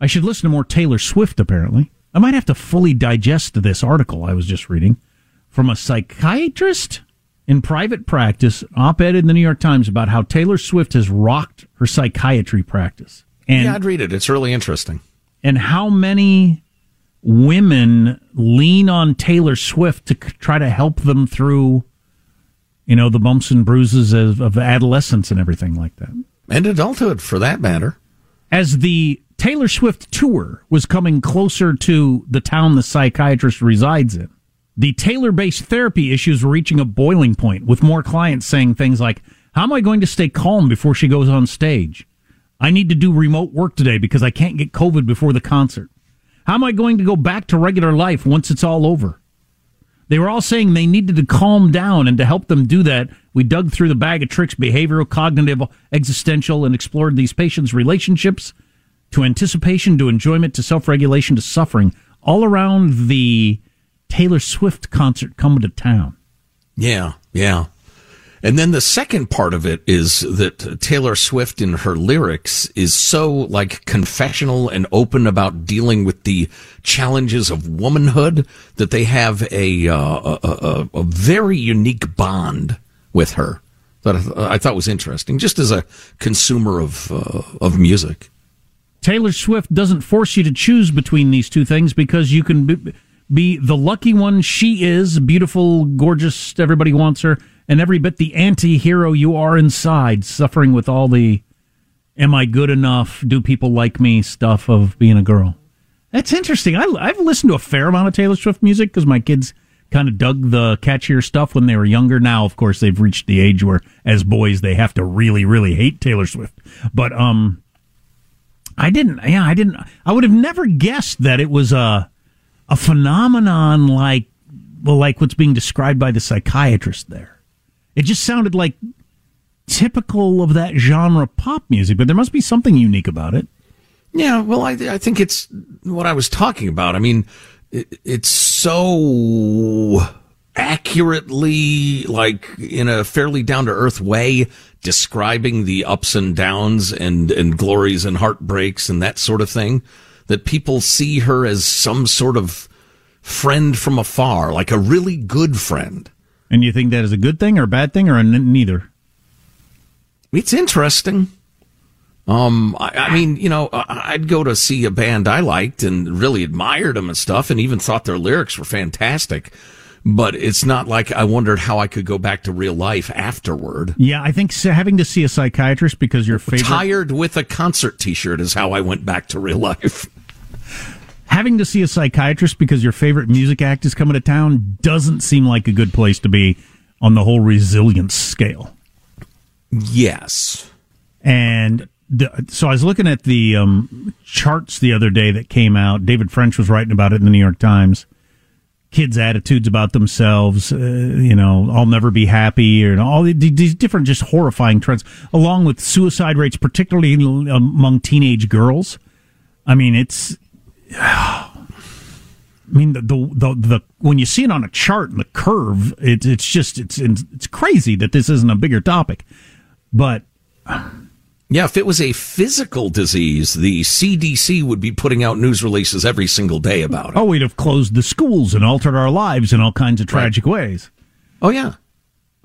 I should listen to more Taylor Swift, apparently. I might have to fully digest this article I was just reading from a psychiatrist in private practice, op ed in the New York Times about how Taylor Swift has rocked her psychiatry practice. And, yeah, I'd read it. It's really interesting. And how many women lean on Taylor Swift to try to help them through, you know, the bumps and bruises of, of adolescence and everything like that. And adulthood, for that matter. As the Taylor Swift tour was coming closer to the town the psychiatrist resides in, the Taylor based therapy issues were reaching a boiling point, with more clients saying things like, How am I going to stay calm before she goes on stage? I need to do remote work today because I can't get COVID before the concert. How am I going to go back to regular life once it's all over? They were all saying they needed to calm down, and to help them do that, we dug through the bag of tricks behavioral, cognitive, existential, and explored these patients' relationships to anticipation, to enjoyment, to self regulation, to suffering, all around the Taylor Swift concert coming to town. Yeah, yeah. And then the second part of it is that Taylor Swift in her lyrics is so like confessional and open about dealing with the challenges of womanhood that they have a, uh, a, a, a, very unique bond with her that I, I, thought was interesting, just as a consumer of, uh, of music. Taylor Swift doesn't force you to choose between these two things because you can be, be the lucky one she is, beautiful, gorgeous, everybody wants her and every bit the anti hero you are inside, suffering with all the am I good enough? Do people like me stuff of being a girl. That's interesting. I, I've listened to a fair amount of Taylor Swift music because my kids kind of dug the catchier stuff when they were younger. Now, of course, they've reached the age where, as boys, they have to really, really hate Taylor Swift. But um, I didn't. Yeah, I didn't. I would have never guessed that it was a a phenomenon like well, like what's being described by the psychiatrist there. It just sounded like typical of that genre pop music, but there must be something unique about it. Yeah, well, I, I think it's what I was talking about. I mean, it, it's so accurately, like in a fairly down to earth way, describing the ups and downs and, and glories and heartbreaks and that sort of thing that people see her as some sort of friend from afar, like a really good friend. And you think that is a good thing or a bad thing or neither? It's interesting. Um, I, I, mean, you know, I'd go to see a band I liked and really admired them and stuff, and even thought their lyrics were fantastic. But it's not like I wondered how I could go back to real life afterward. Yeah, I think having to see a psychiatrist because your favorite tired with a concert T-shirt is how I went back to real life having to see a psychiatrist because your favorite music act is coming to town doesn't seem like a good place to be on the whole resilience scale. Yes. And the, so I was looking at the um, charts the other day that came out. David French was writing about it in the New York Times. Kids' attitudes about themselves, uh, you know, I'll never be happy, or all these different, just horrifying trends, along with suicide rates, particularly among teenage girls. I mean, it's I mean the, the the the, when you see it on a chart and the curve, it, it's just it's it's crazy that this isn't a bigger topic. But yeah, if it was a physical disease, the CDC would be putting out news releases every single day about it. Oh, we'd have closed the schools and altered our lives in all kinds of tragic right. ways. Oh yeah.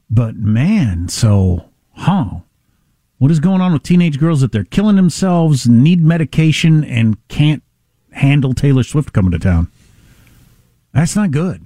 But man, so huh. What is going on with teenage girls that they're killing themselves, need medication, and can't handle Taylor Swift coming to town. That's not good.